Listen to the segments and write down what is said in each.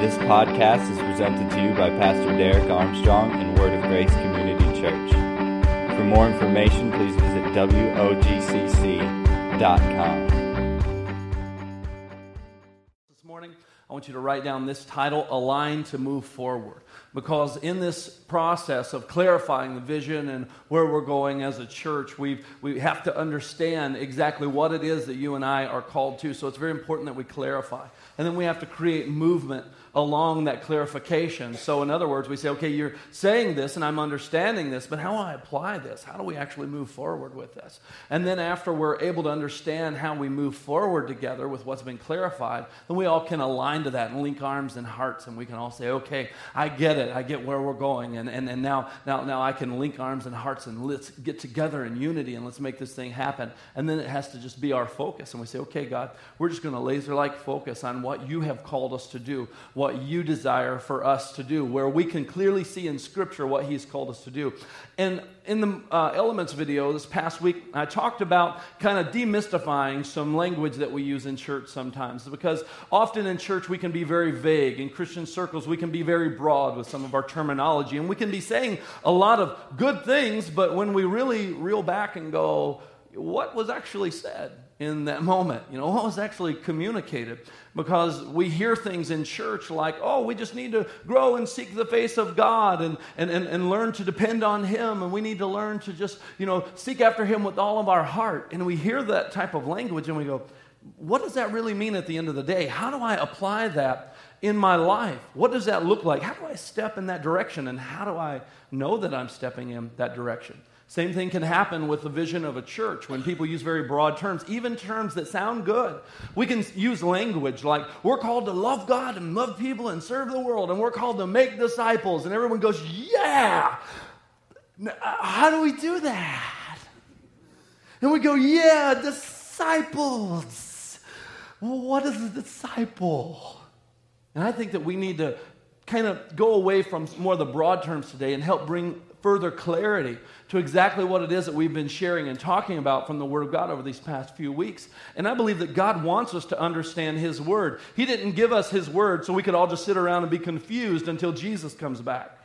This podcast is presented to you by Pastor Derek Armstrong and Word of Grace Community Church. For more information, please visit WOGCC.com. This morning, I want you to write down this title, Align to Move Forward. Because in this process of clarifying the vision and where we're going as a church, we we have to understand exactly what it is that you and I are called to. So it's very important that we clarify. And then we have to create movement along that clarification. So, in other words, we say, okay, you're saying this and I'm understanding this, but how do I apply this? How do we actually move forward with this? And then, after we're able to understand how we move forward together with what's been clarified, then we all can align to that and link arms and hearts, and we can all say, okay, I get it. I get where we're going. And, and, and now, now, now I can link arms and hearts and let's get together in unity and let's make this thing happen. And then it has to just be our focus. And we say, okay, God, we're just going to laser like focus on what you have called us to do, what you desire for us to do, where we can clearly see in Scripture what He's called us to do. And in the uh, Elements video this past week, I talked about kind of demystifying some language that we use in church sometimes. Because often in church we can be very vague. In Christian circles, we can be very broad with some of our terminology. And we can be saying a lot of good things, but when we really reel back and go, what was actually said? In that moment. You know, what was actually communicated? Because we hear things in church like, oh, we just need to grow and seek the face of God and, and, and, and learn to depend on Him. And we need to learn to just, you know, seek after Him with all of our heart. And we hear that type of language and we go, what does that really mean at the end of the day? How do I apply that in my life? What does that look like? How do I step in that direction? And how do I know that I'm stepping in that direction? Same thing can happen with the vision of a church when people use very broad terms, even terms that sound good. We can use language like, we're called to love God and love people and serve the world, and we're called to make disciples. And everyone goes, yeah. Uh, how do we do that? And we go, yeah, disciples. What is a disciple? And I think that we need to kind of go away from more of the broad terms today and help bring further clarity to exactly what it is that we've been sharing and talking about from the Word of God over these past few weeks. And I believe that God wants us to understand His Word. He didn't give us His Word so we could all just sit around and be confused until Jesus comes back.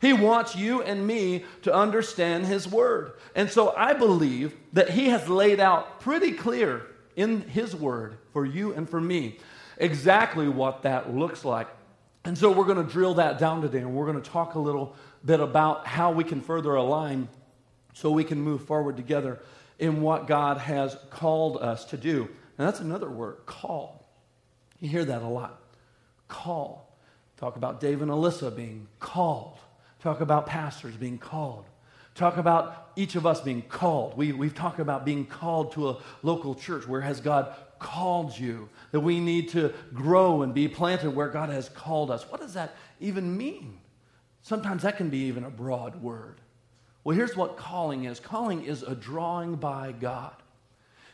He wants you and me to understand His Word. And so I believe that He has laid out pretty clear in His Word for you and for me exactly what that looks like. And so we're going to drill that down today and we're going to talk a little bit about how we can further align so we can move forward together in what God has called us to do. And that's another word, call. You hear that a lot. Call. Talk about Dave and Alyssa being called. Talk about pastors being called. Talk about each of us being called. We, we've talked about being called to a local church. Where has God called you? That we need to grow and be planted where God has called us. What does that even mean? Sometimes that can be even a broad word. Well, here's what calling is calling is a drawing by God.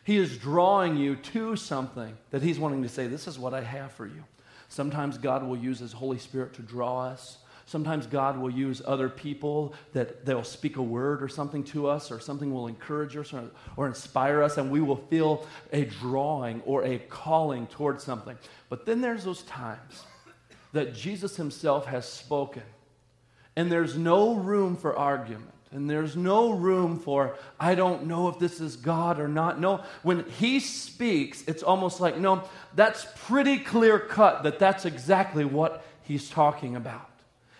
He is drawing you to something that He's wanting to say, This is what I have for you. Sometimes God will use His Holy Spirit to draw us. Sometimes God will use other people that they'll speak a word or something to us, or something will encourage us or, or inspire us, and we will feel a drawing or a calling towards something. But then there's those times that Jesus Himself has spoken and there's no room for argument. And there's no room for, I don't know if this is God or not. No, when he speaks, it's almost like, no, that's pretty clear cut that that's exactly what he's talking about.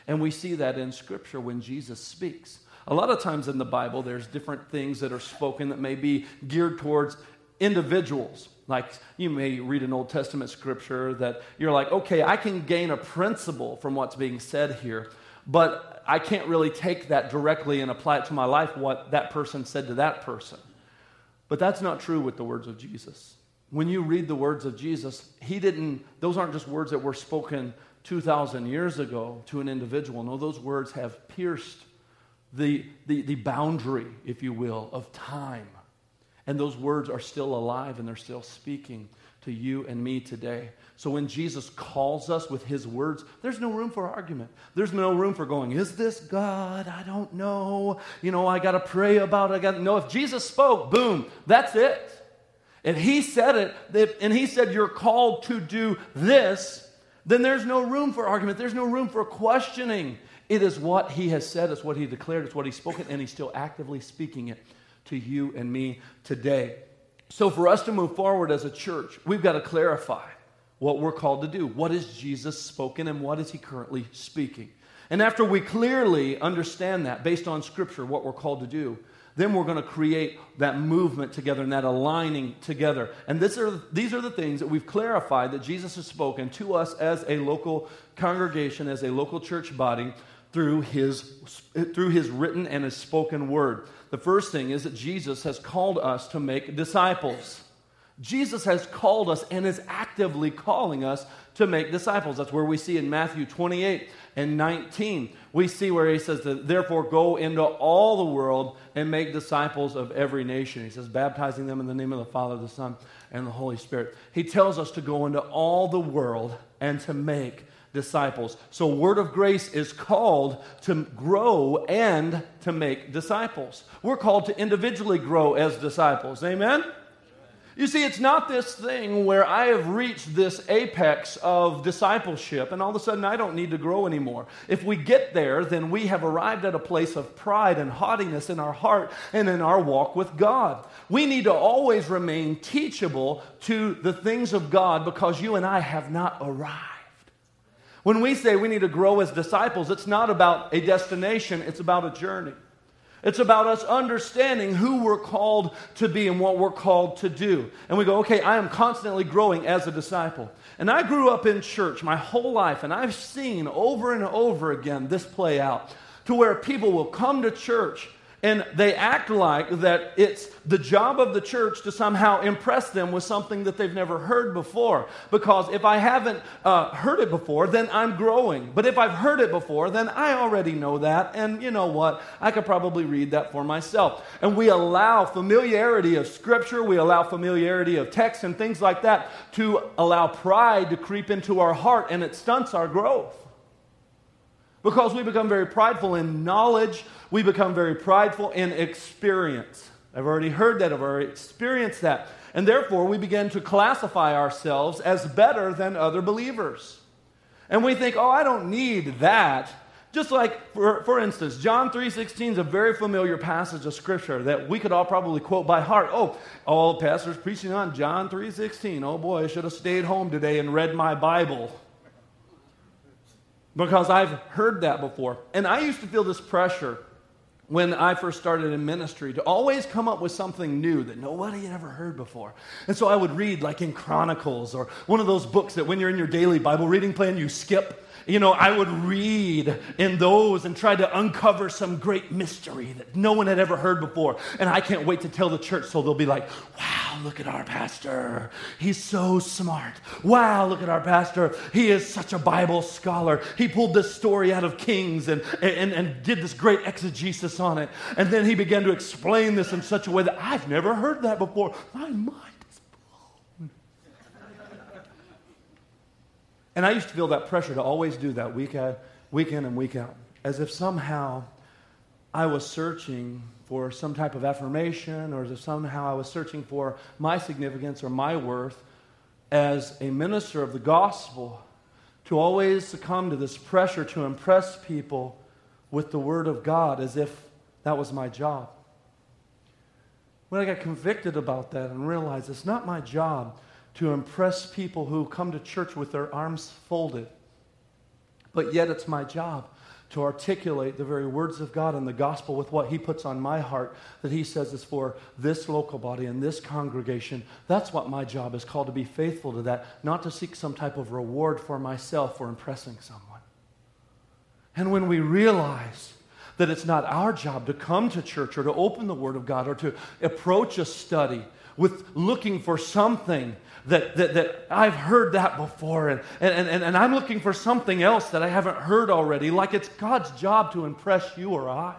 And we see that in Scripture when Jesus speaks. A lot of times in the Bible, there's different things that are spoken that may be geared towards individuals. Like you may read an Old Testament scripture that you're like, okay, I can gain a principle from what's being said here but I can't really take that directly and apply it to my life, what that person said to that person. But that's not true with the words of Jesus. When you read the words of Jesus, he didn't, those aren't just words that were spoken 2,000 years ago to an individual. No, those words have pierced the, the, the boundary, if you will, of time. And those words are still alive and they're still speaking to you and me today. So when Jesus calls us with his words, there's no room for argument. There's no room for going, is this God? I don't know. You know, I got to pray about it. I got to know. If Jesus spoke, boom, that's it. And he said it, and he said, You're called to do this, then there's no room for argument. There's no room for questioning. It is what he has said, it's what he declared, it's what he's spoken, and he's still actively speaking it to you and me today. So, for us to move forward as a church, we've got to clarify what we're called to do. What is Jesus spoken and what is he currently speaking? And after we clearly understand that based on Scripture, what we're called to do, then we're going to create that movement together and that aligning together. And this are, these are the things that we've clarified that Jesus has spoken to us as a local congregation, as a local church body, through his, through his written and his spoken word. The first thing is that Jesus has called us to make disciples. Jesus has called us and is actively calling us to make disciples. That's where we see in Matthew 28 and 19. We see where he says, that, Therefore, go into all the world and make disciples of every nation. He says, baptizing them in the name of the Father, the Son, and the Holy Spirit. He tells us to go into all the world and to make disciples. So, Word of Grace is called to grow and to make disciples. We're called to individually grow as disciples. Amen? You see, it's not this thing where I have reached this apex of discipleship and all of a sudden I don't need to grow anymore. If we get there, then we have arrived at a place of pride and haughtiness in our heart and in our walk with God. We need to always remain teachable to the things of God because you and I have not arrived. When we say we need to grow as disciples, it's not about a destination, it's about a journey. It's about us understanding who we're called to be and what we're called to do. And we go, okay, I am constantly growing as a disciple. And I grew up in church my whole life, and I've seen over and over again this play out to where people will come to church and they act like that it's the job of the church to somehow impress them with something that they've never heard before. Because if I haven't uh, heard it before, then I'm growing. But if I've heard it before, then I already know that. And you know what? I could probably read that for myself. And we allow familiarity of Scripture, we allow familiarity of text and things like that to allow pride to creep into our heart, and it stunts our growth. Because we become very prideful in knowledge, we become very prideful in experience. I've already heard that, I've already experienced that. And therefore, we begin to classify ourselves as better than other believers. And we think, oh, I don't need that. Just like, for, for instance, John 3.16 is a very familiar passage of Scripture that we could all probably quote by heart. Oh, all pastors preaching on John 3.16. Oh boy, I should have stayed home today and read my Bible because I've heard that before. And I used to feel this pressure when I first started in ministry to always come up with something new that nobody had ever heard before. And so I would read, like in Chronicles or one of those books that when you're in your daily Bible reading plan, you skip you know, I would read in those and try to uncover some great mystery that no one had ever heard before. And I can't wait to tell the church so they'll be like, wow, look at our pastor. He's so smart. Wow, look at our pastor. He is such a Bible scholar. He pulled this story out of Kings and, and, and did this great exegesis on it. And then he began to explain this in such a way that I've never heard that before. My mind And I used to feel that pressure to always do that week, out, week in and week out, as if somehow I was searching for some type of affirmation or as if somehow I was searching for my significance or my worth as a minister of the gospel to always succumb to this pressure to impress people with the word of God as if that was my job. When I got convicted about that and realized it's not my job to impress people who come to church with their arms folded. But yet, it's my job to articulate the very words of God and the gospel with what He puts on my heart that He says is for this local body and this congregation. That's what my job is called to be faithful to that, not to seek some type of reward for myself for impressing someone. And when we realize that it's not our job to come to church or to open the Word of God or to approach a study with looking for something that, that, that I've heard that before, and, and, and, and I'm looking for something else that I haven't heard already, like it's God's job to impress you or I.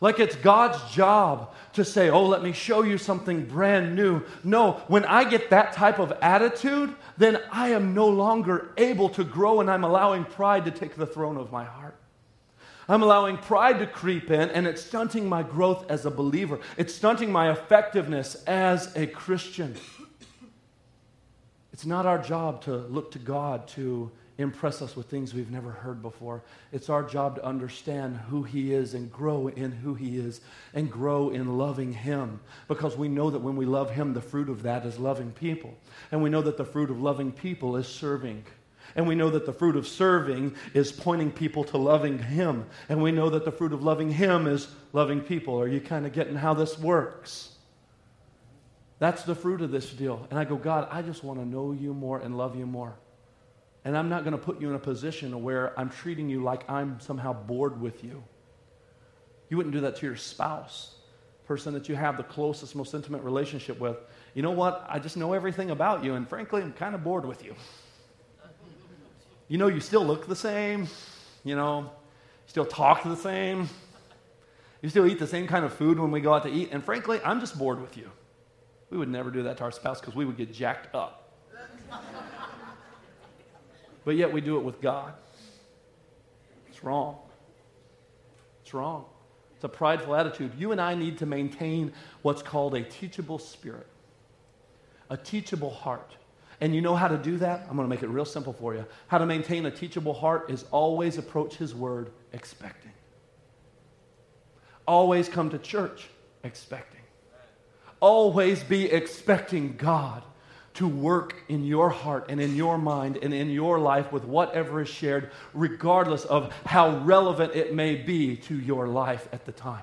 Like it's God's job to say, oh, let me show you something brand new. No, when I get that type of attitude, then I am no longer able to grow and I'm allowing pride to take the throne of my heart. I'm allowing pride to creep in, and it's stunting my growth as a believer. It's stunting my effectiveness as a Christian. It's not our job to look to God to impress us with things we've never heard before. It's our job to understand who He is and grow in who He is and grow in loving Him because we know that when we love Him, the fruit of that is loving people. And we know that the fruit of loving people is serving. And we know that the fruit of serving is pointing people to loving Him. And we know that the fruit of loving Him is loving people. Are you kind of getting how this works? That's the fruit of this deal. And I go, God, I just want to know you more and love you more. And I'm not going to put you in a position where I'm treating you like I'm somehow bored with you. You wouldn't do that to your spouse, person that you have the closest, most intimate relationship with. You know what? I just know everything about you, and frankly, I'm kind of bored with you. You know, you still look the same, you know, you still talk the same, you still eat the same kind of food when we go out to eat, and frankly, I'm just bored with you. We would never do that to our spouse because we would get jacked up but yet we do it with God. It's wrong. It's wrong. It's a prideful attitude. You and I need to maintain what's called a teachable spirit, a teachable heart. And you know how to do that? I'm going to make it real simple for you. How to maintain a teachable heart is always approach His Word expecting. Always come to church expecting. Always be expecting God to work in your heart and in your mind and in your life with whatever is shared, regardless of how relevant it may be to your life at the time.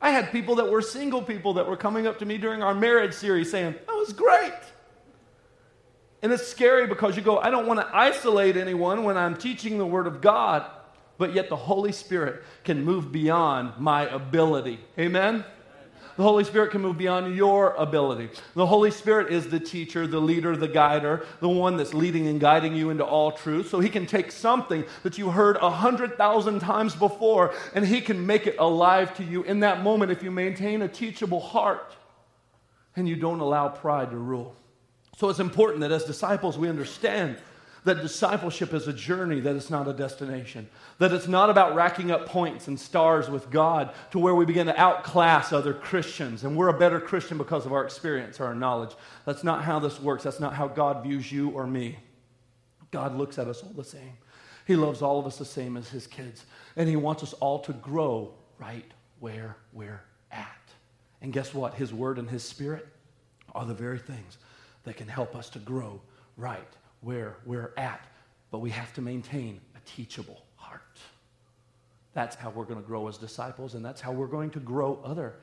I had people that were single people that were coming up to me during our marriage series saying, That was great. And it's scary because you go, I don't want to isolate anyone when I'm teaching the Word of God, but yet the Holy Spirit can move beyond my ability. Amen? The Holy Spirit can move beyond your ability. The Holy Spirit is the teacher, the leader, the guider, the one that's leading and guiding you into all truth. So he can take something that you heard a hundred thousand times before and he can make it alive to you in that moment if you maintain a teachable heart and you don't allow pride to rule. So it's important that as disciples we understand that discipleship is a journey, that it's not a destination. That it's not about racking up points and stars with God to where we begin to outclass other Christians and we're a better Christian because of our experience or our knowledge. That's not how this works. That's not how God views you or me. God looks at us all the same. He loves all of us the same as his kids. And he wants us all to grow right where we're at. And guess what? His word and his spirit are the very things that can help us to grow right where we're at, but we have to maintain a teachable heart. That's how we're going to grow as disciples, and that's how we're going to grow other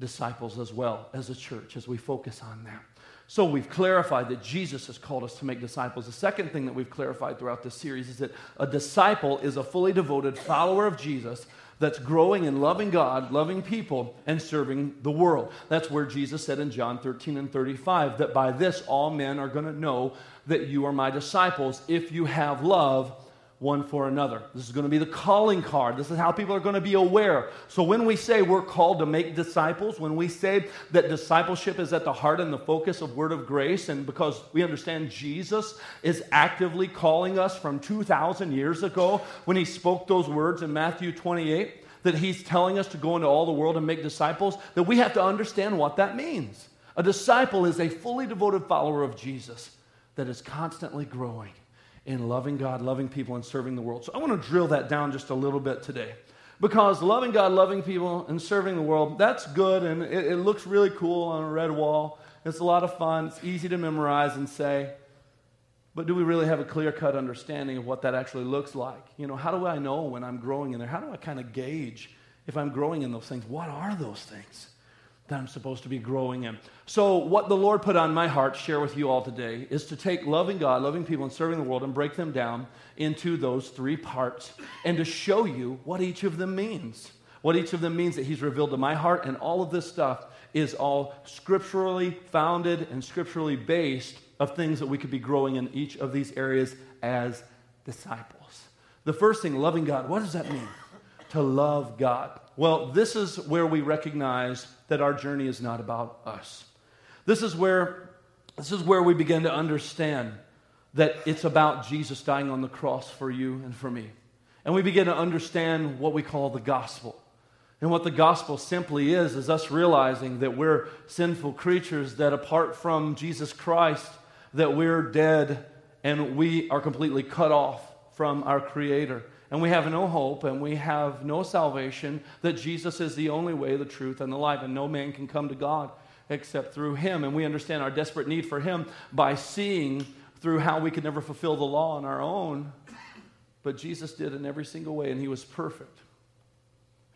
disciples as well as a church as we focus on that. So we've clarified that Jesus has called us to make disciples. The second thing that we've clarified throughout this series is that a disciple is a fully devoted follower of Jesus that's growing and loving God, loving people, and serving the world. That's where Jesus said in John 13 and 35 that by this all men are going to know that you are my disciples if you have love one for another. This is going to be the calling card. This is how people are going to be aware. So when we say we're called to make disciples, when we say that discipleship is at the heart and the focus of Word of Grace, and because we understand Jesus is actively calling us from 2,000 years ago when he spoke those words in Matthew 28, that he's telling us to go into all the world and make disciples, that we have to understand what that means. A disciple is a fully devoted follower of Jesus that is constantly growing in loving God, loving people, and serving the world. So I want to drill that down just a little bit today. Because loving God, loving people, and serving the world, that's good and it, it looks really cool on a red wall. It's a lot of fun. It's easy to memorize and say. But do we really have a clear cut understanding of what that actually looks like? You know, how do I know when I'm growing in there? How do I kind of gauge if I'm growing in those things? What are those things? That I'm supposed to be growing in. So, what the Lord put on my heart share with you all today is to take loving God, loving people, and serving the world and break them down into those three parts and to show you what each of them means. What each of them means that He's revealed to my heart, and all of this stuff is all scripturally founded and scripturally based of things that we could be growing in each of these areas as disciples. The first thing, loving God, what does that mean? To love God. Well, this is where we recognize that our journey is not about us. This is where, this is where we begin to understand that it's about Jesus dying on the cross for you and for me. And we begin to understand what we call the gospel. And what the gospel simply is, is us realizing that we're sinful creatures, that apart from Jesus Christ, that we're dead and we are completely cut off from our Creator. And we have no hope and we have no salvation, that Jesus is the only way, the truth, and the life, and no man can come to God except through Him. And we understand our desperate need for Him by seeing through how we could never fulfill the law on our own. But Jesus did in every single way, and He was perfect.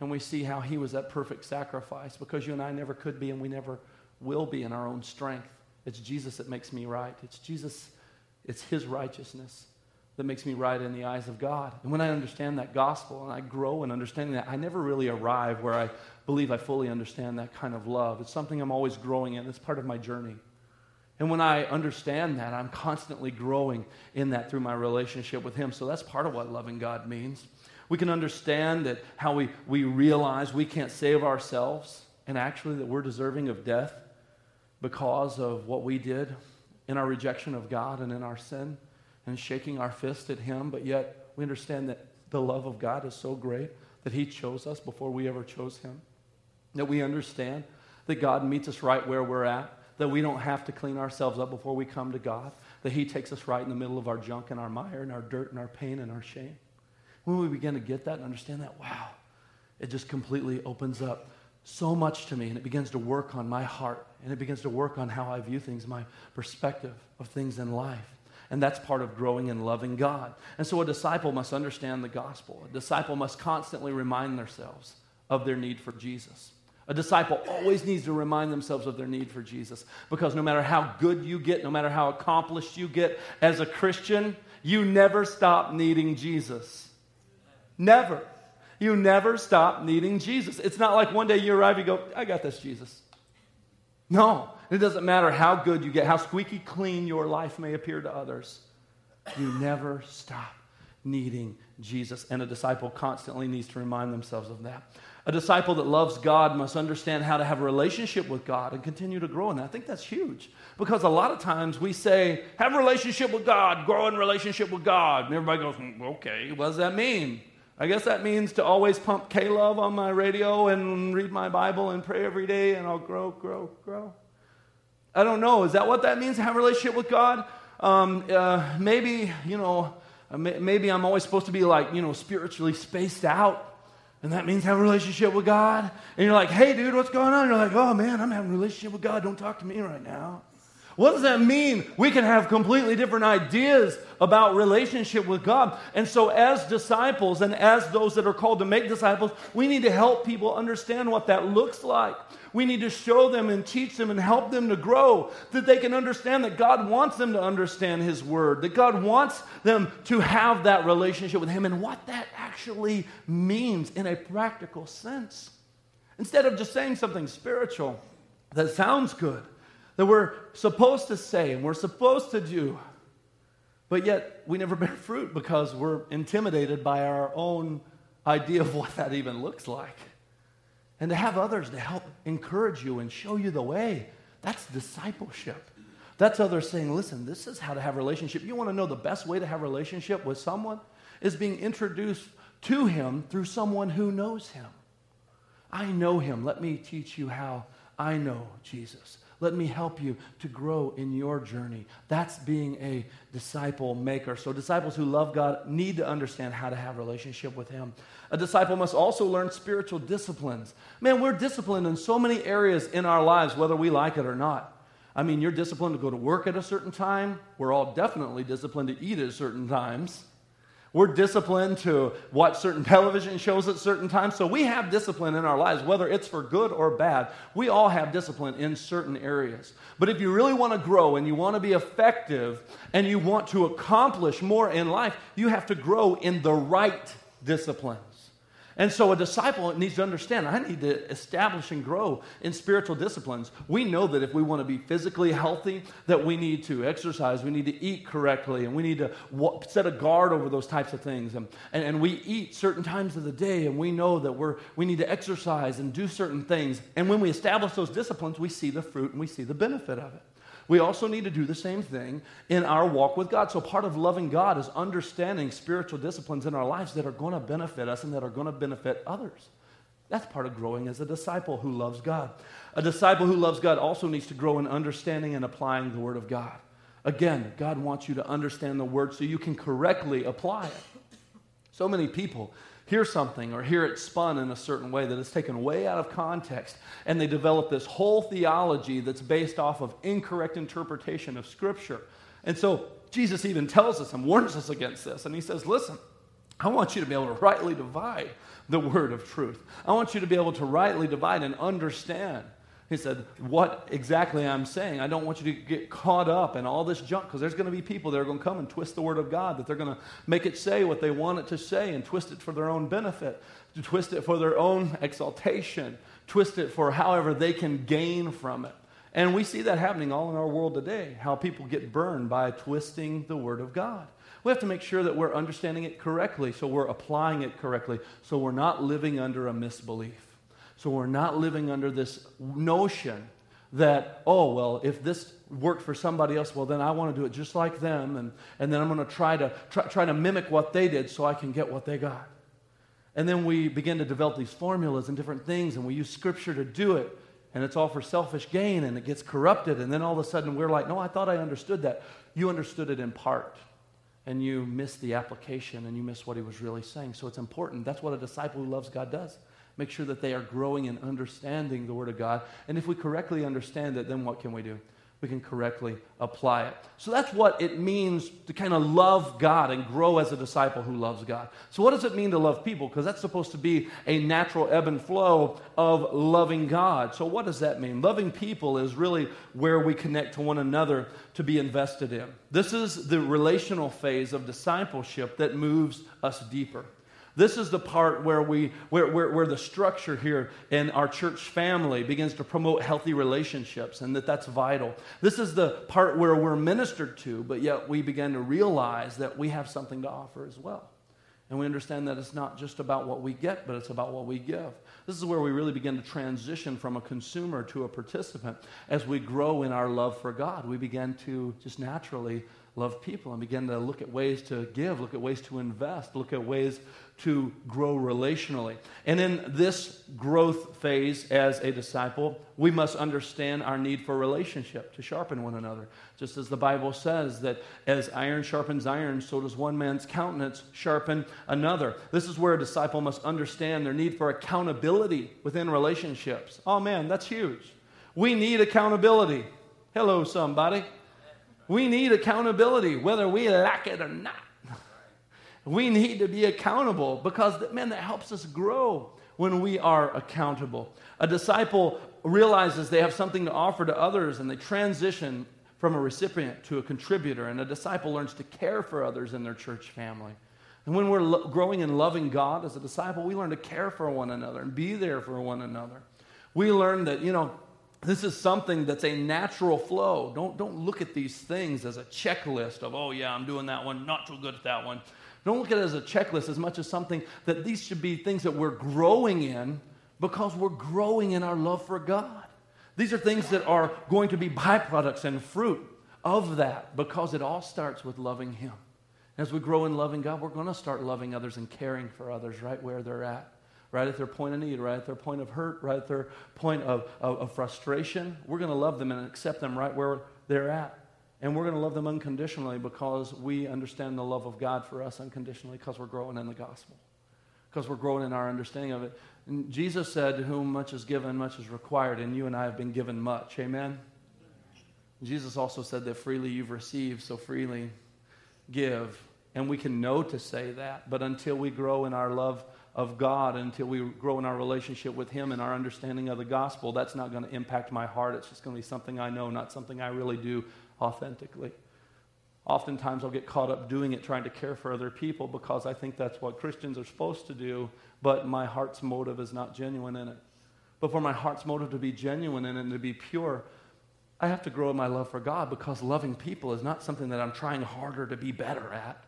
And we see how He was that perfect sacrifice because you and I never could be, and we never will be in our own strength. It's Jesus that makes me right. It's Jesus, it's His righteousness that makes me right in the eyes of God. And when I understand that gospel and I grow in understanding that, I never really arrive where I believe I fully understand that kind of love. It's something I'm always growing in, it's part of my journey. And when I understand that, I'm constantly growing in that through my relationship with Him. So that's part of what loving God means. We can understand that how we, we realize we can't save ourselves and actually that we're deserving of death because of what we did in our rejection of God and in our sin and shaking our fist at Him, but yet we understand that the love of God is so great that He chose us before we ever chose Him. That we understand that God meets us right where we're at, that we don't have to clean ourselves up before we come to God, that He takes us right in the middle of our junk and our mire and our dirt and our pain and our shame. When we begin to get that and understand that, wow, it just completely opens up so much to me and it begins to work on my heart and it begins to work on how I view things, my perspective of things in life. And that's part of growing and loving God. And so a disciple must understand the gospel. A disciple must constantly remind themselves of their need for Jesus. A disciple always needs to remind themselves of their need for Jesus because no matter how good you get, no matter how accomplished you get as a Christian, you never stop needing Jesus. Never. You never stop needing Jesus. It's not like one day you arrive, you go, I got this, Jesus. No, it doesn't matter how good you get, how squeaky clean your life may appear to others. You never stop needing Jesus. And a disciple constantly needs to remind themselves of that. A disciple that loves God must understand how to have a relationship with God and continue to grow in that. I think that's huge because a lot of times we say, have a relationship with God, grow in relationship with God. And everybody goes, hmm, okay, what does that mean? I guess that means to always pump K-LOVE on my radio and read my Bible and pray every day and I'll grow, grow, grow. I don't know. Is that what that means to have a relationship with God? Um, uh, maybe, you know, uh, maybe I'm always supposed to be like, you know, spiritually spaced out. And that means have a relationship with God. And you're like, hey, dude, what's going on? You're like, oh, man, I'm having a relationship with God. Don't talk to me right now. What does that mean? We can have completely different ideas about relationship with God. And so, as disciples and as those that are called to make disciples, we need to help people understand what that looks like. We need to show them and teach them and help them to grow, that they can understand that God wants them to understand His Word, that God wants them to have that relationship with Him and what that actually means in a practical sense. Instead of just saying something spiritual that sounds good that we're supposed to say and we're supposed to do, but yet we never bear fruit because we're intimidated by our own idea of what that even looks like. And to have others to help encourage you and show you the way, that's discipleship. That's others saying, listen, this is how to have relationship. You want to know the best way to have relationship with someone is being introduced to him through someone who knows him. I know him. Let me teach you how I know Jesus. Let me help you to grow in your journey. That's being a disciple maker. So disciples who love God need to understand how to have relationship with him. A disciple must also learn spiritual disciplines. Man, we're disciplined in so many areas in our lives whether we like it or not. I mean, you're disciplined to go to work at a certain time. We're all definitely disciplined to eat at certain times. We're disciplined to watch certain television shows at certain times. So we have discipline in our lives, whether it's for good or bad. We all have discipline in certain areas. But if you really want to grow and you want to be effective and you want to accomplish more in life, you have to grow in the right discipline. And so a disciple needs to understand I need to establish and grow in spiritual disciplines. We know that if we want to be physically healthy, that we need to exercise, we need to eat correctly, and we need to set a guard over those types of things. And, and, and we eat certain times of the day, and we know that we're, we need to exercise and do certain things. And when we establish those disciplines, we see the fruit and we see the benefit of it we also need to do the same thing in our walk with God. So, part of loving God is understanding spiritual disciplines in our lives that are going to benefit us and that are going to benefit others. That's part of growing as a disciple who loves God. A disciple who loves God also needs to grow in understanding and applying the Word of God. Again, God wants you to understand the word so you can correctly apply it. So many people hear something or hear it spun in a certain way that is taken way out of context, and they develop this whole theology that's based off of incorrect interpretation of Scripture. And so Jesus even tells us and warns us against this. And he says, Listen, I want you to be able to rightly divide the word of truth. I want you to be able to rightly divide and understand he said, What exactly I'm saying. I don't want you to get caught up in all this junk because there's going to be people that are going to come and twist the Word of God, that they're going to make it say what they want it to say and twist it for their own benefit, to twist it for their own exaltation, twist it for however they can gain from it. And we see that happening all in our world today, how people get burned by twisting the Word of God. We have to make sure that we're understanding it correctly, so we're applying it correctly, so we're not living under a misbelief. So we're not living under this notion that, oh, well, if this worked for somebody else, well, then I want to do it just like them, and, and then I'm going to try to try, try to mimic what they did so I can get what they got. And then we begin to develop these formulas and different things, and we use scripture to do it, and it's all for selfish gain, and it gets corrupted, and then all of a sudden we're like, no, I thought I understood that. You understood it in part, and you missed the application, and you missed what he was really saying. So it's important. That's what a disciple who loves God does make sure that they are growing in understanding the Word of God. And if we correctly understand it, then what can we do? We can correctly apply it. So that's what it means to kind of love God and grow as a disciple who loves God. So, what does it mean to love people? Because that's supposed to be a natural ebb and flow of loving God. So, what does that mean? Loving people is really where we connect to one another to be invested in. This is the relational phase of discipleship that moves us deeper. This is the part where, we, where, where, where the structure here in our church family begins to promote healthy relationships and that that's vital. This is the part where we're ministered to, but yet we begin to realize that we have something to offer as well. And we understand that it's not just about what we get, but it's about what we give. This is where we really begin to transition from a consumer to a participant. As we grow in our love for God, we begin to just naturally love people and begin to look at ways to give, look at ways to invest, look at ways to grow relationally. And in this growth phase as a disciple, we must understand our need for relationship to sharpen one another. Just as the Bible says that as iron sharpens iron, so does one man's countenance sharpen another. This is where a disciple must understand their need for accountability within relationships. Oh man, that's huge. We need accountability. Hello, somebody. We need accountability, whether we like it or not. We need to be accountable because, man, that helps us grow when we are accountable. A disciple realizes they have something to offer to others and they transition from a recipient to a contributor. And a disciple learns to care for others in their church family. And when we're lo- growing and loving God as a disciple, we learn to care for one another and be there for one another. We learn that, you know, this is something that's a natural flow. Don't, don't look at these things as a checklist of, oh, yeah, I'm doing that one, not too good at that one. Don't look at it as a checklist as much as something that these should be things that we're growing in because we're growing in our love for God. These are things that are going to be byproducts and fruit of that because it all starts with loving Him. As we grow in loving God, we're going to start loving others and caring for others right where they're at right at their point of need, right at their point of hurt, right at their point of, of, of frustration. We're going to love them and accept them right where they're at. And we're going to love them unconditionally because we understand the love of God for us unconditionally because we're growing in the gospel, because we're growing in our understanding of it. And Jesus said, To whom much is given, much is required, and you and I have been given much. Amen? Jesus also said that freely you've received, so freely give. And we can know to say that, but until we grow in our love of God until we grow in our relationship with Him and our understanding of the gospel, that's not going to impact my heart. It's just going to be something I know, not something I really do authentically. Oftentimes, I'll get caught up doing it, trying to care for other people because I think that's what Christians are supposed to do, but my heart's motive is not genuine in it. But for my heart's motive to be genuine in it and to be pure, I have to grow in my love for God because loving people is not something that I'm trying harder to be better at.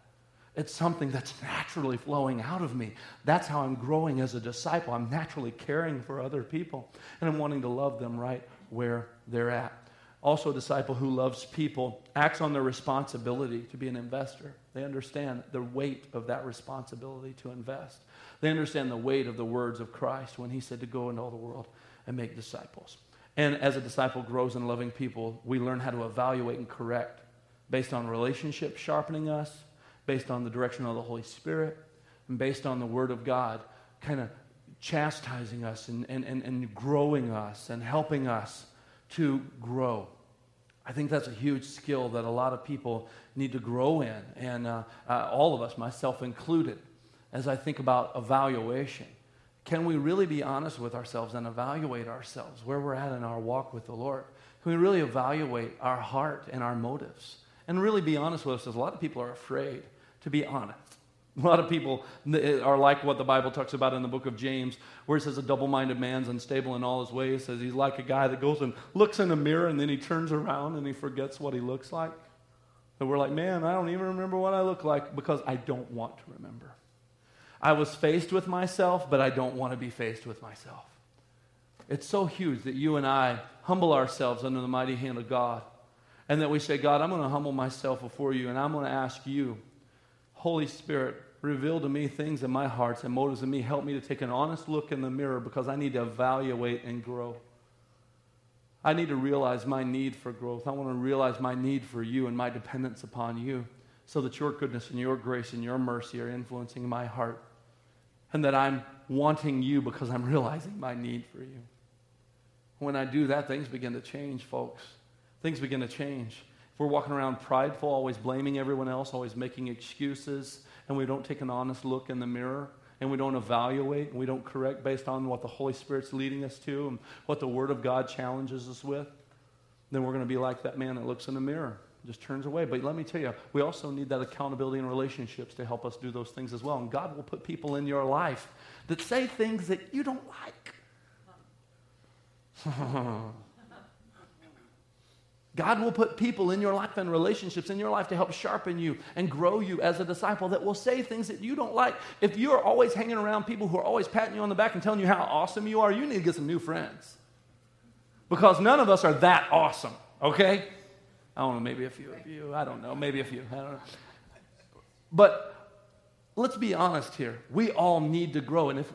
It's something that's naturally flowing out of me. That's how I'm growing as a disciple. I'm naturally caring for other people, and I'm wanting to love them right where they're at. Also, a disciple who loves people acts on their responsibility to be an investor. They understand the weight of that responsibility to invest. They understand the weight of the words of Christ when he said to go into all the world and make disciples. And as a disciple grows in loving people, we learn how to evaluate and correct based on relationship sharpening us, based on the direction of the Holy Spirit, and based on the Word of God kind of chastising us and, and, and, and growing us and helping us to grow. I think that's a huge skill that a lot of people need to grow in, and uh, uh, all of us, myself included, as I think about evaluation. Can we really be honest with ourselves and evaluate ourselves, where we're at in our walk with the Lord? Can we really evaluate our heart and our motives? And really be honest with us? ourselves. A lot of people are afraid to be honest. A lot of people are like what the Bible talks about in the book of James, where it says a double minded man's unstable in all his ways. It says he's like a guy that goes and looks in a mirror and then he turns around and he forgets what he looks like. And we're like, man, I don't even remember what I look like because I don't want to remember. I was faced with myself, but I don't want to be faced with myself. It's so huge that you and I humble ourselves under the mighty hand of God and that we say, God, I'm going to humble myself before you and I'm going to ask you, Holy Spirit, reveal to me things in my hearts and motives in me. Help me to take an honest look in the mirror because I need to evaluate and grow. I need to realize my need for growth. I want to realize my need for you and my dependence upon you so that your goodness and your grace and your mercy are influencing my heart. And that I'm wanting you because I'm realizing my need for you. When I do that, things begin to change, folks. Things begin to change. If we're walking around prideful, always blaming everyone else, always making excuses, and we don't take an honest look in the mirror, and we don't evaluate, and we don't correct based on what the Holy Spirit's leading us to and what the Word of God challenges us with, then we're going to be like that man that looks in the mirror just turns away. But let me tell you, we also need that accountability in relationships to help us do those things as well. And God will put people in your life that say things that you don't like. God will put people in your life and relationships in your life to help sharpen you and grow you as a disciple that will say things that you don't like. If you are always hanging around people who are always patting you on the back and telling you how awesome you are, you need to get some new friends. Because none of us are that awesome, okay? I don't know, maybe a few of you. I don't know, maybe a few. I don't know. But let's be honest here. We all need to grow. And, if,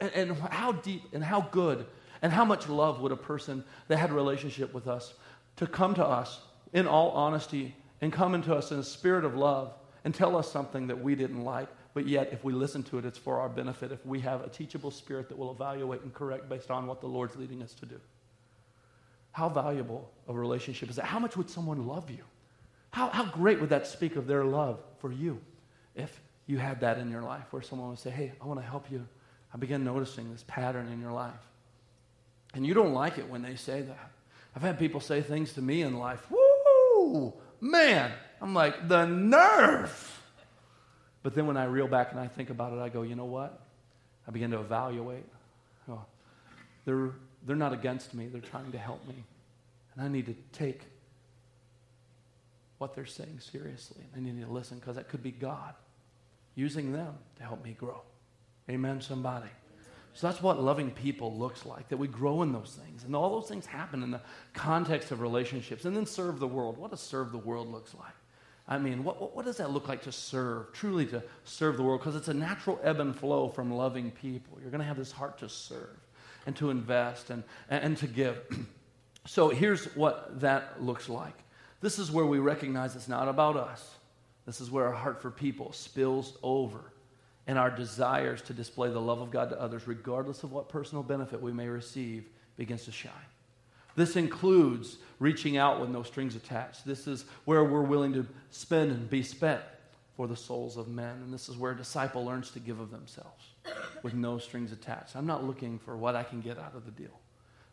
and how deep and how good and how much love would a person that had a relationship with us to come to us in all honesty and come into us in a spirit of love and tell us something that we didn't like, but yet if we listen to it, it's for our benefit if we have a teachable spirit that will evaluate and correct based on what the Lord's leading us to do. How valuable a relationship is that? How much would someone love you? How, how great would that speak of their love for you if you had that in your life where someone would say, Hey, I want to help you. I begin noticing this pattern in your life. And you don't like it when they say that. I've had people say things to me in life, woo, man. I'm like, the nerve. But then when I reel back and I think about it, I go, you know what? I begin to evaluate. Oh, they're, they're not against me, they're trying to help me. And I need to take what they're saying seriously. I need to listen because that could be God using them to help me grow. Amen, somebody. So that's what loving people looks like, that we grow in those things. And all those things happen in the context of relationships. And then serve the world. What does serve the world looks like? I mean, what, what, what does that look like to serve, truly to serve the world? Because it's a natural ebb and flow from loving people. You're going to have this heart to serve and to invest and, and, and to give. so here's what that looks like. This is where we recognize it's not about us. This is where our heart for people spills over and our desires to display the love of God to others, regardless of what personal benefit we may receive, begins to shine. This includes reaching out with no strings attached. This is where we're willing to spend and be spent for the souls of men. And this is where a disciple learns to give of themselves with no strings attached. I'm not looking for what I can get out of the deal.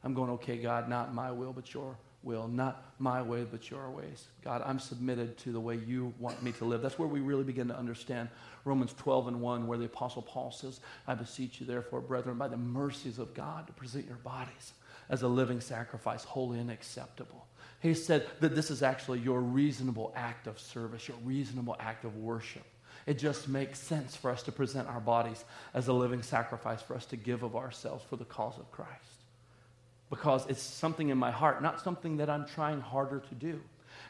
I'm going, okay, God, not my will, but your will, not my way, but your ways. God, I'm submitted to the way you want me to live. That's where we really begin to understand Romans 12 and 1, where the Apostle Paul says, I beseech you, therefore, brethren, by the mercies of God, to present your bodies as a living sacrifice, holy and acceptable. He said that this is actually your reasonable act of service, your reasonable act of worship. It just makes sense for us to present our bodies as a living sacrifice, for us to give of ourselves for the cause of Christ. Because it's something in my heart, not something that I'm trying harder to do.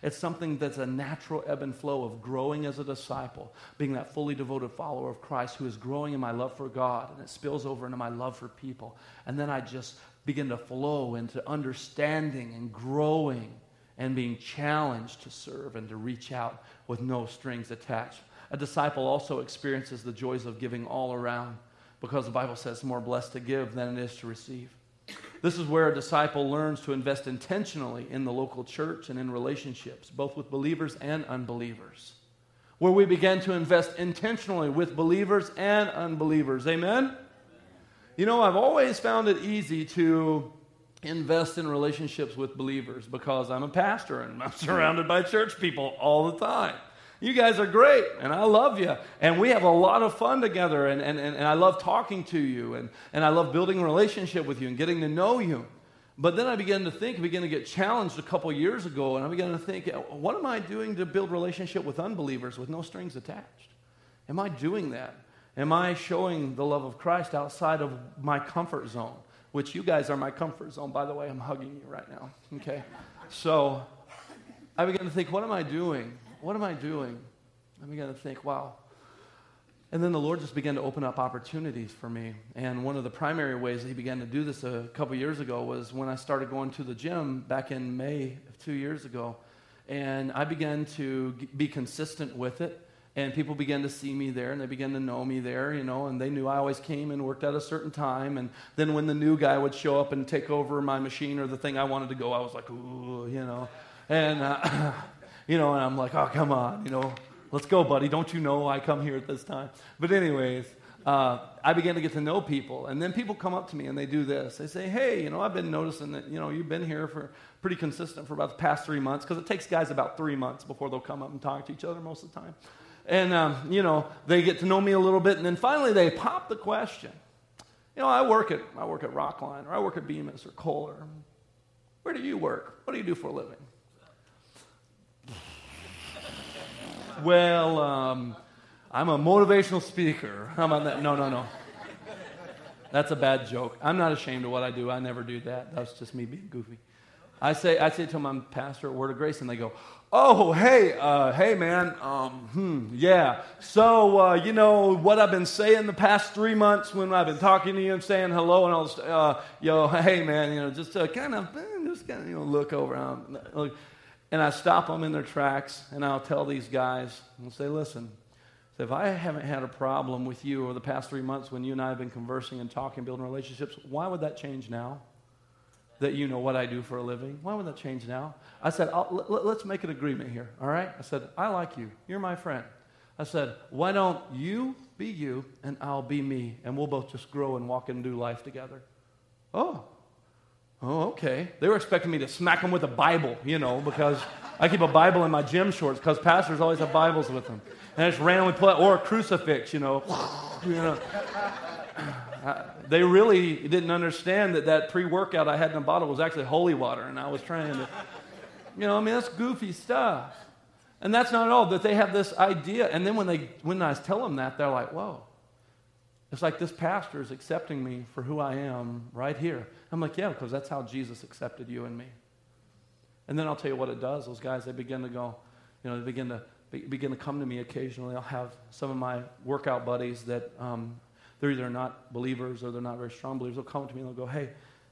It's something that's a natural ebb and flow of growing as a disciple, being that fully devoted follower of Christ who is growing in my love for God, and it spills over into my love for people. And then I just begin to flow into understanding and growing and being challenged to serve and to reach out with no strings attached. A disciple also experiences the joys of giving all around because the Bible says more blessed to give than it is to receive. This is where a disciple learns to invest intentionally in the local church and in relationships, both with believers and unbelievers. Where we begin to invest intentionally with believers and unbelievers. Amen? You know, I've always found it easy to invest in relationships with believers because I'm a pastor and I'm surrounded by church people all the time. You guys are great, and I love you. And we have a lot of fun together, and, and, and, I love talking to you, and, and I love building a relationship with you and getting to know you. But then I began to think, I began to get challenged a couple years ago, and I began to think, uh, what am I doing to build relationship with unbelievers with no strings attached? Am I doing that? Am I showing the love of Christ outside of my comfort zone? Which you guys are my comfort zone, by the way. I'm hugging you right now. Okay? So I began to think, what am I doing? What am I doing? I began to think, wow. And then the Lord just began to open up opportunities for me. And one of the primary ways that He began to do this a couple years ago was when I started going to the gym back in May of two years ago. And I began to be consistent with it. And people began to see me there and they began to know me there, you know, and they knew I always came and worked at a certain time. And then when the new guy would show up and take over my machine or the thing I wanted to go, I was like, ooh, you know. And, uh, you know, and I'm like, oh, come on, you know, let's go, buddy. Don't you know I come here at this time? But, anyways, uh, I began to get to know people. And then people come up to me and they do this. They say, hey, you know, I've been noticing that, you know, you've been here for pretty consistent for about the past three months, because it takes guys about three months before they'll come up and talk to each other most of the time. And, um, you know, they get to know me a little bit, and then finally they pop the question. You know, I work at, I work at Rockline, or I work at Bemis, or Kohler. Where do you work? What do you do for a living? Well, um, I'm a motivational speaker. How about that? No, no, no. That's a bad joke. I'm not ashamed of what I do. I never do that. That's just me being goofy. I say, I say to them, I'm pastor at Word of Grace, and they go, Oh, hey, uh, hey, man. Um, hmm, yeah. So, uh, you know what I've been saying the past three months when I've been talking to you and saying hello and all this, uh, yo, hey, man, you know, just uh, kind of, eh, just kind of, you know, look over. Um, look. And I stop them in their tracks and I'll tell these guys, and say, listen, if I haven't had a problem with you over the past three months when you and I have been conversing and talking, building relationships, why would that change now? That you know what I do for a living? Why would that change now? I said, let, let's make an agreement here, all right? I said, I like you. You're my friend. I said, why don't you be you and I'll be me, and we'll both just grow and walk and do life together? Oh, Oh, okay. They were expecting me to smack them with a Bible, you know, because I keep a Bible in my gym shorts because pastors always have Bibles with them. And I just randomly pull out, or a crucifix, you know. you know. they really didn't understand that that pre workout I had in the bottle was actually holy water, and I was trying to, you know, I mean, that's goofy stuff. And that's not at all, that they have this idea. And then when, they, when I tell them that, they're like, whoa. It's like this pastor is accepting me for who I am right here. I'm like, yeah, because that's how Jesus accepted you and me. And then I'll tell you what it does. Those guys, they begin to go, you know, they begin to begin to come to me occasionally. I'll have some of my workout buddies that um, they're either not believers or they're not very strong believers. They'll come to me and they'll go, hey,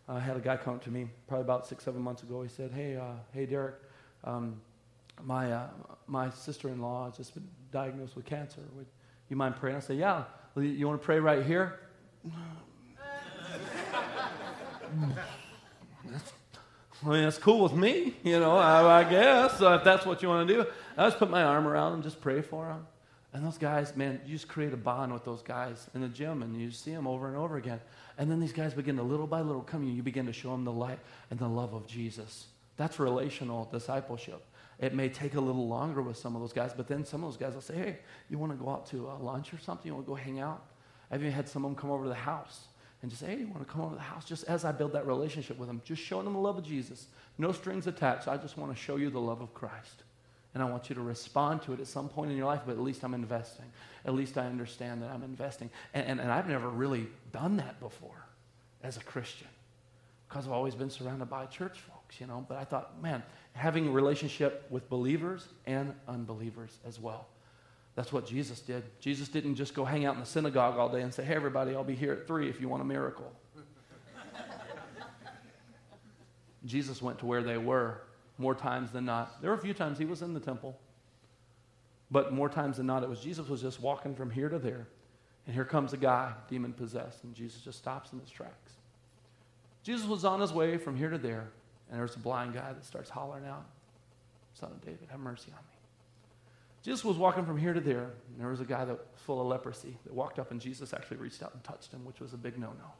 I had a guy come to me probably about six, seven months ago. He said, hey, uh, hey, Derek, um, my, uh, my sister-in-law has just been diagnosed with cancer. Would you mind praying? I said, yeah. You want to pray right here? I mean, that's cool with me, you know, I, I guess, so if that's what you want to do. I just put my arm around them, just pray for them. And those guys, man, you just create a bond with those guys in the gym, and you see them over and over again. And then these guys begin to little by little come, you begin to show them the light and the love of Jesus. That's relational discipleship. It may take a little longer with some of those guys, but then some of those guys will say, hey, you want to go out to uh, lunch or something? You want to go hang out? I've even had some of them come over to the house and just, say, hey, you want to come over to the house? Just as I build that relationship with them, just showing them the love of Jesus. No strings attached. I just want to show you the love of Christ. And I want you to respond to it at some point in your life, but at least I'm investing. At least I understand that I'm investing. And, and, and I've never really done that before as a Christian because I've always been surrounded by church folks, you know. But I thought, man, having relationship with believers and unbelievers as well that's what Jesus did. Jesus didn't just go hang out in the synagogue all day and say, hey, everybody, I'll be here at three if you want a miracle. Jesus went to where they were more times than not. There were a few times he was in the temple, but more times than not, it was Jesus was just walking from here to there. And here comes a guy, demon possessed, and Jesus just stops in his tracks. Jesus was on his way from here to there, and there's a blind guy that starts hollering out, Son of David, have mercy on me. Jesus was walking from here to there, and there was a guy that was full of leprosy that walked up, and Jesus actually reached out and touched him, which was a big no no,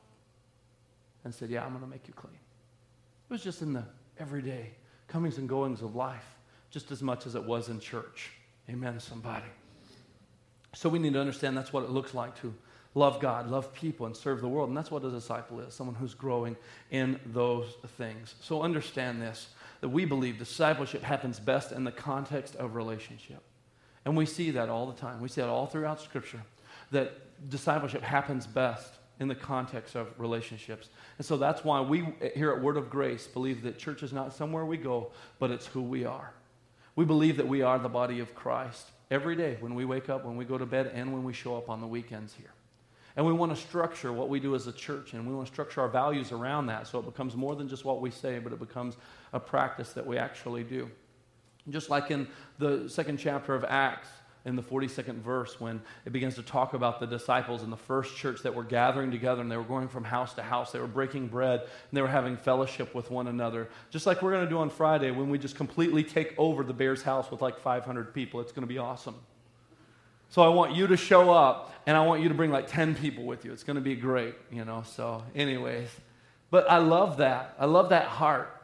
and said, Yeah, I'm going to make you clean. It was just in the everyday comings and goings of life, just as much as it was in church. Amen, somebody. So we need to understand that's what it looks like to love God, love people, and serve the world. And that's what a disciple is someone who's growing in those things. So understand this that we believe discipleship happens best in the context of relationship. And we see that all the time. We see that all throughout Scripture, that discipleship happens best in the context of relationships. And so that's why we here at Word of Grace believe that church is not somewhere we go, but it's who we are. We believe that we are the body of Christ every day when we wake up, when we go to bed, and when we show up on the weekends here. And we want to structure what we do as a church, and we want to structure our values around that so it becomes more than just what we say, but it becomes a practice that we actually do. Just like in the second chapter of Acts, in the 42nd verse, when it begins to talk about the disciples in the first church that were gathering together and they were going from house to house, they were breaking bread and they were having fellowship with one another. Just like we're going to do on Friday when we just completely take over the Bears house with like 500 people. It's going to be awesome. So I want you to show up and I want you to bring like 10 people with you. It's going to be great, you know. So, anyways, but I love that. I love that heart.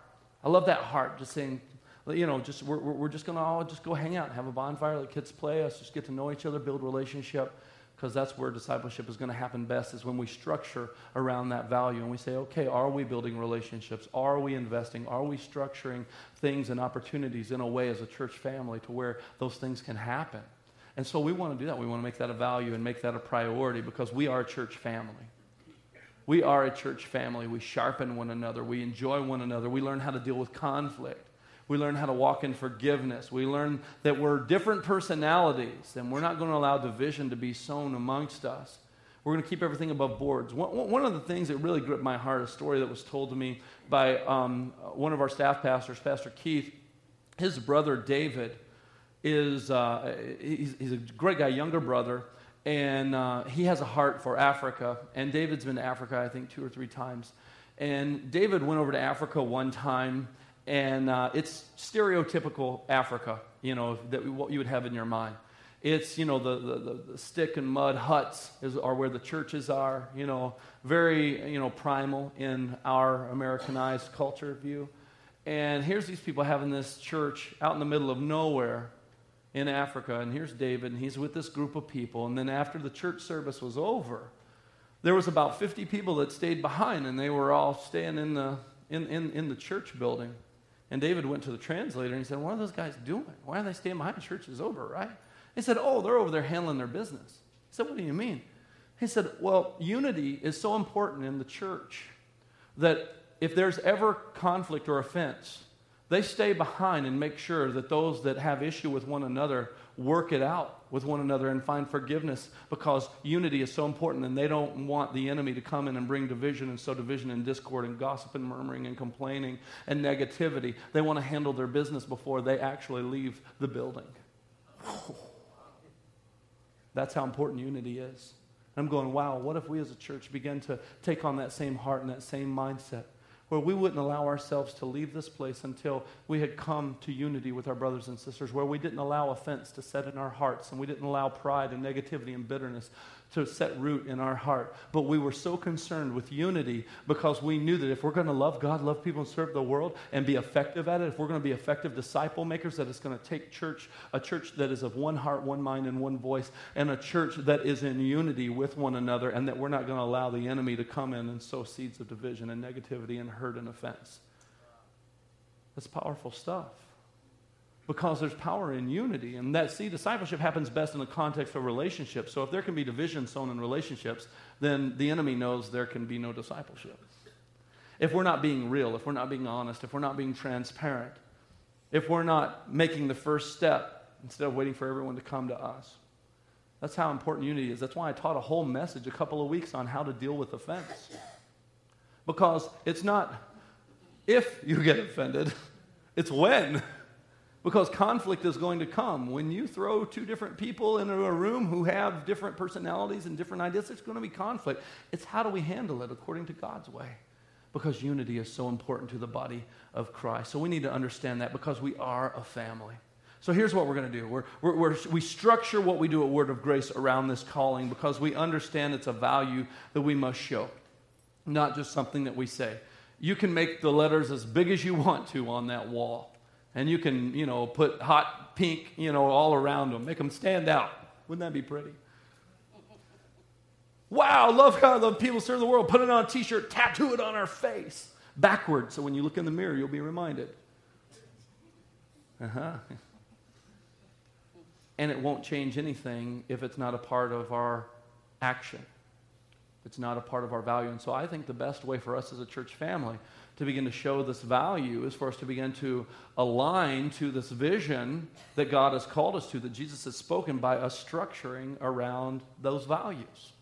I love that heart just saying, you know, just we're, we're just going to all just go hang out and have a bonfire, let kids play, us just get to know each other, build relationship, because that's where discipleship is going to happen best is when we structure around that value and we say, okay, are we building relationships? Are we investing? Are we structuring things and opportunities in a way as a church family to where those things can happen? And so we want to do that. We want to make that a value and make that a priority because we are a church family. We are a church family. We sharpen one another. We enjoy one another. We learn how to deal with conflict. We learn how to walk in forgiveness. We learn that we're different personalities and we're not going to allow division to be sown amongst us. We're going to keep everything above boards. One, of the things that really gripped my heart, a story that was told to me by um, one of our staff pastors, Pastor Keith, his brother David is uh, he's, he's, a great guy, younger brother, and uh, he has a heart for Africa. And David's been to Africa, I think, two or three times. And David went over to Africa one time and uh, it's stereotypical Africa, you know, that what you would have in your mind. It's, you know, the, the, the stick and mud huts is, are where the churches are, you know, very, you know, primal in our Americanized culture view. And here's these people having this church out in the middle of nowhere in Africa. And here's David, and he's with this group of people. And then after the church service was over, there was about 50 people that stayed behind, and they were all staying in the, in, in, in the church building. And David went to the translator and he said, What are those guys doing? Why are they staying behind? Church is over, right? He said, Oh, they're over there handling their business. He said, What do you mean? He said, Well, unity is so important in the church that if there's ever conflict or offense, they stay behind and make sure that those that have issue with one another work it out with one another and find forgiveness because unity is so important and they don't want the enemy to come in and bring division and sow division and discord and gossip and murmuring and complaining and negativity. They want to handle their business before they actually leave the building. That's how important unity is. I'm going, wow, what if we as a church begin to take on that same heart and that same mindset? Where we wouldn't allow ourselves to leave this place until we had come to unity with our brothers and sisters, where we didn't allow offense to set in our hearts and we didn't allow pride and negativity and bitterness to set root in our heart. But we were so concerned with unity because we knew that if we're going to love God, love people, and serve the world and be effective at it, if we're going to be effective disciple makers, that it's going to take church, a church that is of one heart, one mind, and one voice, and a church that is in unity with one another, and that we're not going to allow the enemy to come in and sow seeds of division and negativity and hurt and offense. That's powerful stuff because there's power in unity. And that, see, discipleship happens best in the context of relationships. So if there can be division sown in relationships, then the enemy knows there can be no discipleship. If we're not being real, if we're not being honest, if we're not being transparent, if we're not making the first step instead of waiting for everyone to come to us. That's how important unity is. That's why I taught a whole message a couple of weeks on how to deal with offense. Because it's not if you get offended, It's when. Because conflict is going to come. When you throw two different people into a room who have different personalities and different ideas, there's going to be conflict. It's how do we handle it according to God's way? Because unity is so important to the body of Christ. So we need to understand that because we are a family. So here's what we're going to do we're, we're, we're, we structure what we do at Word of Grace around this calling because we understand it's a value that we must show, not just something that we say. You can make the letters as big as you want to on that wall and you can, you know, put hot pink, you know, all around them, make them stand out. Wouldn't that be pretty? Wow, love God, love people serve the world. Put it on a t shirt, tattoo it on our face, backwards, so when you look in the mirror, you'll be reminded. Uh huh. And it won't change anything if it's not a part of our action. It's not a part of our value. And so I think the best way for us as a church family to begin to show this value is for us to begin to align to this vision that God has called us to, that Jesus has spoken by us structuring around those values.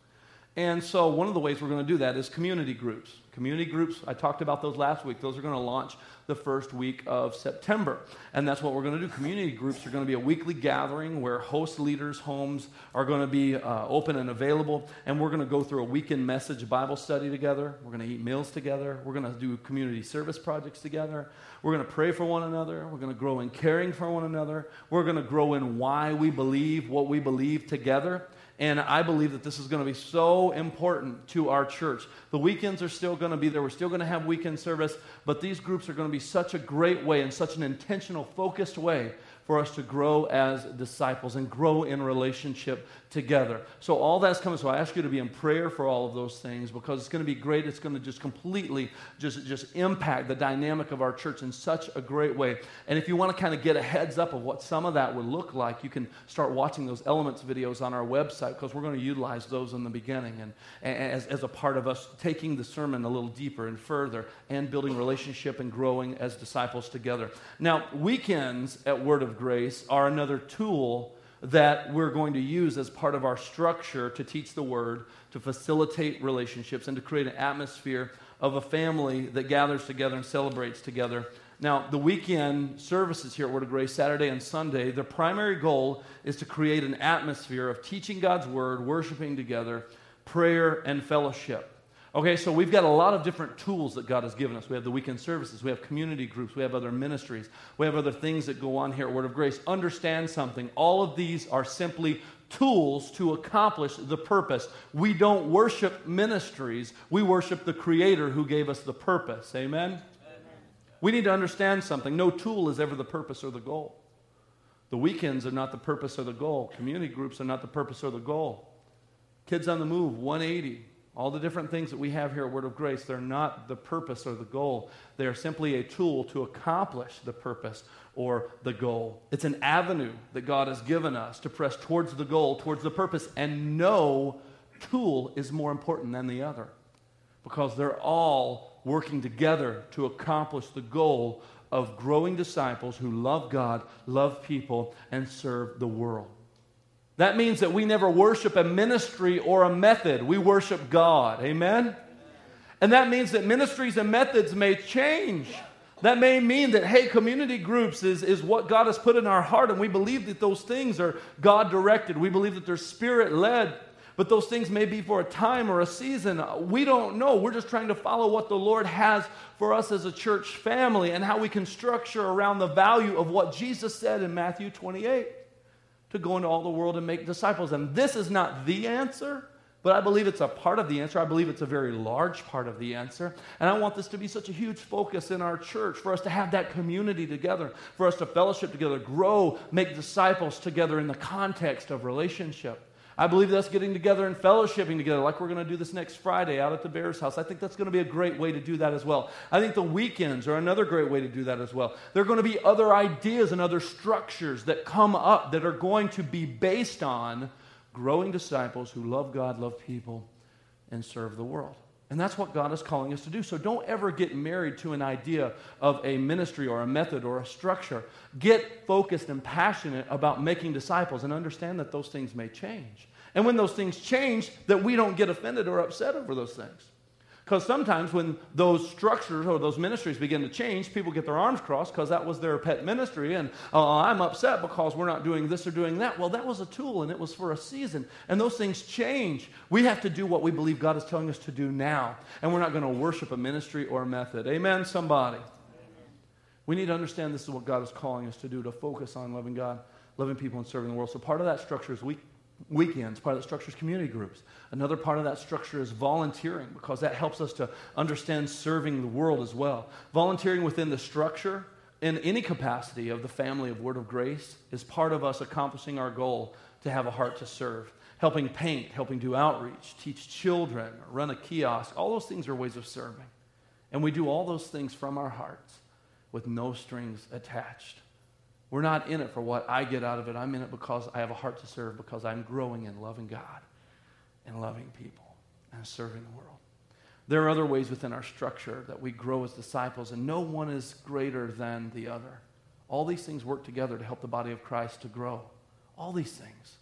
And so, one of the ways we're going to do that is community groups. Community groups, I talked about those last week. Those are going to launch the first week of September. And that's what we're going to do. Community groups are going to be a weekly gathering where host leaders' homes are going to be uh, open and available. And we're going to go through a weekend message Bible study together. We're going to eat meals together. We're going to do community service projects together. We're going to pray for one another. We're going to grow in caring for one another. We're going to grow in why we believe what we believe together. And I believe that this is going to be so important to our church. The weekends are still going to be there. We're still going to have weekend service, but these groups are going to be such a great way and such an intentional, focused way for us to grow as disciples and grow in relationship together. So, all that's coming. So, I ask you to be in prayer for all of those things because it's going to be great. It's going to just completely just, just impact the dynamic of our church in such a great way. And if you want to kind of get a heads up of what some of that would look like, you can start watching those elements videos on our website because we're going to utilize those in the beginning and, and as, as a part of us taking the sermon a little deeper and further and building relationship and growing as disciples together. Now, weekends at Word of grace are another tool that we're going to use as part of our structure to teach the word, to facilitate relationships, and to create an atmosphere of a family that gathers together and celebrates together. Now, the weekend services here at Word of Grace, Saturday and Sunday, their primary goal is to create an atmosphere of teaching God's Word, worshiping together, prayer, and fellowship. Okay, so we've got a lot of different tools that God has given us. We have the weekend services, we have community groups, we have other ministries, we have other things that go on here at Word of Grace. Understand something. All of these are simply tools to accomplish the purpose. We don't worship ministries, we worship the Creator who gave us the purpose. Amen? Amen? We need to understand something. No tool is ever the purpose or the goal. The weekends are not the purpose or the goal, community groups are not the purpose or the goal. Kids on the Move, 180. All the different things that we have here at Word of Grace, they're not the purpose or the goal. They are simply a tool to accomplish the purpose or the goal. It's an avenue that God has given us to press towards the goal, towards the purpose, and no tool is more important than the other because they're all working together to accomplish the goal of growing disciples who love God, love people, and serve the world. That means that we never worship a ministry or a method. We worship God. Amen? And that means that ministries and methods may change. That may mean that, hey, community groups is, is what God has put in our heart, and we believe that those things are God directed. We believe that they're spirit led, but those things may be for a time or a season. We don't know. We're just trying to follow what the Lord has for us as a church family and how we can structure around the value of what Jesus said in Matthew 28 to go into all the world and make disciples. And this is not the answer, but I believe it's a part of the answer. I believe it's a very large part of the answer. And I want this to be such a huge focus in our church for us to have that community together, for us to fellowship together, grow, make disciples together in the context of relationship. I believe that's getting together and fellowshipping together, like we're going to do this next Friday out at the Bears house. I think that's going to be a great way to do that as well. I think the weekends are another great way to do that as well. There are going to be other ideas and other structures that come up that are going to be based on growing disciples who love God, love people, and serve the world. And that's what God is calling us to do. So don't ever get married to an idea of a ministry or a method or a structure. Get focused and passionate about making disciples and understand that those things may change. And when those things change, that we don't get offended or upset over those things. Because sometimes when those structures or those ministries begin to change, people get their arms crossed because that was their pet ministry. And uh, I'm upset because we're not doing this or doing that. Well, that was a tool and it was for a season. And those things change. We have to do what we believe God is telling us to do now. And we're not going to worship a ministry or a method. Amen, somebody? We need to understand this is what God is calling us to do to focus on loving God, loving people, and serving the world. So part of that structure is we weekends. Part of that structure is community groups. Another part of that structure is volunteering because that helps us to understand serving the world as well. Volunteering within the structure in any capacity of the family of Word of Grace is part of us accomplishing our goal to have a heart to serve. Helping paint, helping do outreach, teach children, run a kiosk, all those things are ways of serving. And we do all those things from our hearts with no strings attached. We're not in it for what I get out of it. I'm in it because I have a heart to serve, because I'm growing in loving God and loving people and serving the world. There are other ways within our structure that we grow as disciples, and no one is greater than the other. All these things work together to help the body of Christ to grow. All these things.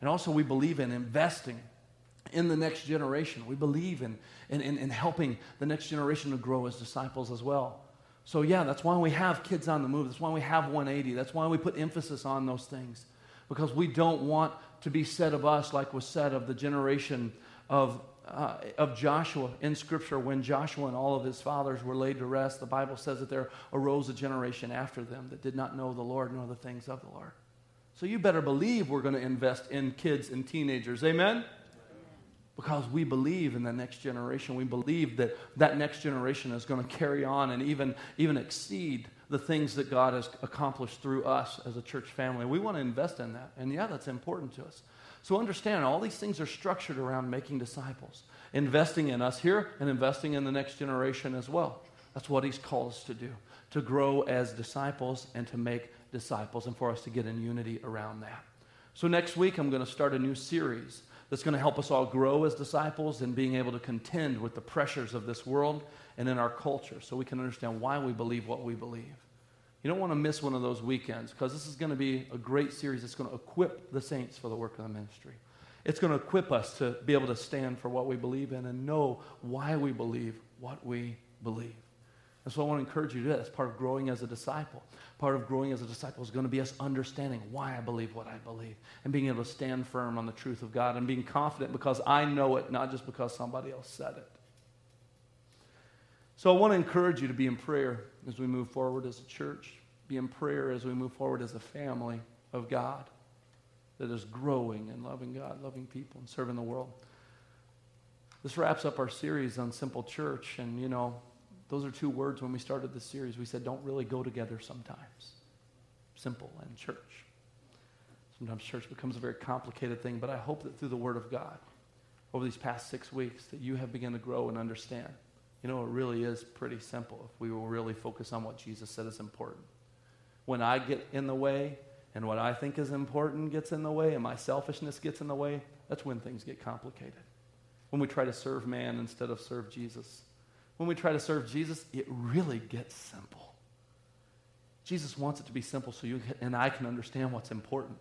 And also, we believe in investing in the next generation. We believe in, in, in, in helping the next generation to grow as disciples as well. So, yeah, that's why we have kids on the move. That's why we have 180. That's why we put emphasis on those things. Because we don't want to be said of us like was said of the generation of, uh, of Joshua in Scripture. When Joshua and all of his fathers were laid to rest, the Bible says that there arose a generation after them that did not know the Lord nor the things of the Lord. So, you better believe we're going to invest in kids and teenagers. Amen? Because we believe in the next generation. We believe that that next generation is going to carry on and even, even exceed the things that God has accomplished through us as a church family. We want to invest in that. And yeah, that's important to us. So understand, all these things are structured around making disciples, investing in us here and investing in the next generation as well. That's what He's called us to do to grow as disciples and to make disciples, and for us to get in unity around that. So next week, I'm going to start a new series that's going to help us all grow as disciples and being able to contend with the pressures of this world and in our culture so we can understand why we believe what we believe. You don't want to miss one of those weekends because this is going to be a great series that's going to equip the saints for the work of the ministry. It's going to equip us to be able to stand for what we believe in and know why we believe what we believe. And so I want to encourage you to do that. As part of growing as a disciple. Part of growing as a disciple is going to be us understanding why I believe what I believe and being able to stand firm on the truth of God and being confident because I know it, not just because somebody else said it. So I want to encourage you to be in prayer as we move forward as a church, be in prayer as we move forward as a family of God that is growing and loving God, loving people, and serving the world. This wraps up our series on Simple Church, and you know, those are two words when we started this series. We said don't really go together sometimes. Simple and church. Sometimes church becomes a very complicated thing, but I hope that through the Word of God, over these past six weeks, that you have begun to grow and understand. You know, it really is pretty simple if we will really focus on what Jesus said is important. When I get in the way and what I think is important gets in the way and my selfishness gets in the way, that's when things get complicated. When we try to serve man instead of serve Jesus when we try to serve Jesus, it really gets simple. Jesus wants it to be simple so you and I can understand what's important.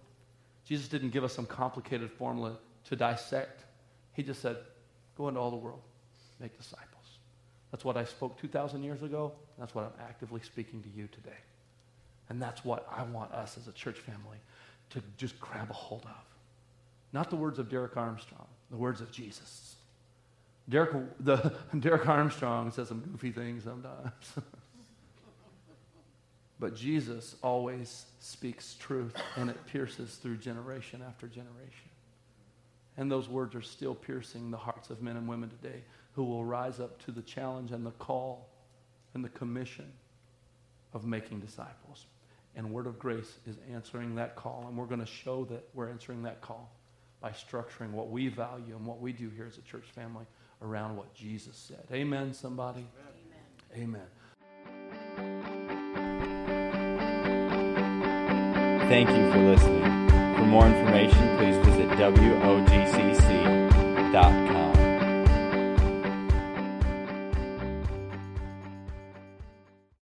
Jesus didn't give us some complicated formula to dissect. He just said, go into all the world, make disciples. That's what I spoke 2,000 years ago. That's what I'm actively speaking to you today. And that's what I want us as a church family to just grab a hold of. Not the words of Derek Armstrong, the words of Jesus. Derek, the, Derek Armstrong says some goofy things sometimes. but Jesus always speaks truth, and it pierces through generation after generation. And those words are still piercing the hearts of men and women today who will rise up to the challenge and the call and the commission of making disciples. And Word of Grace is answering that call, and we're going to show that we're answering that call by structuring what we value and what we do here as a church family around what Jesus said. Amen, somebody? Amen. Thank you for listening. For more information, please visit WOGCC.com.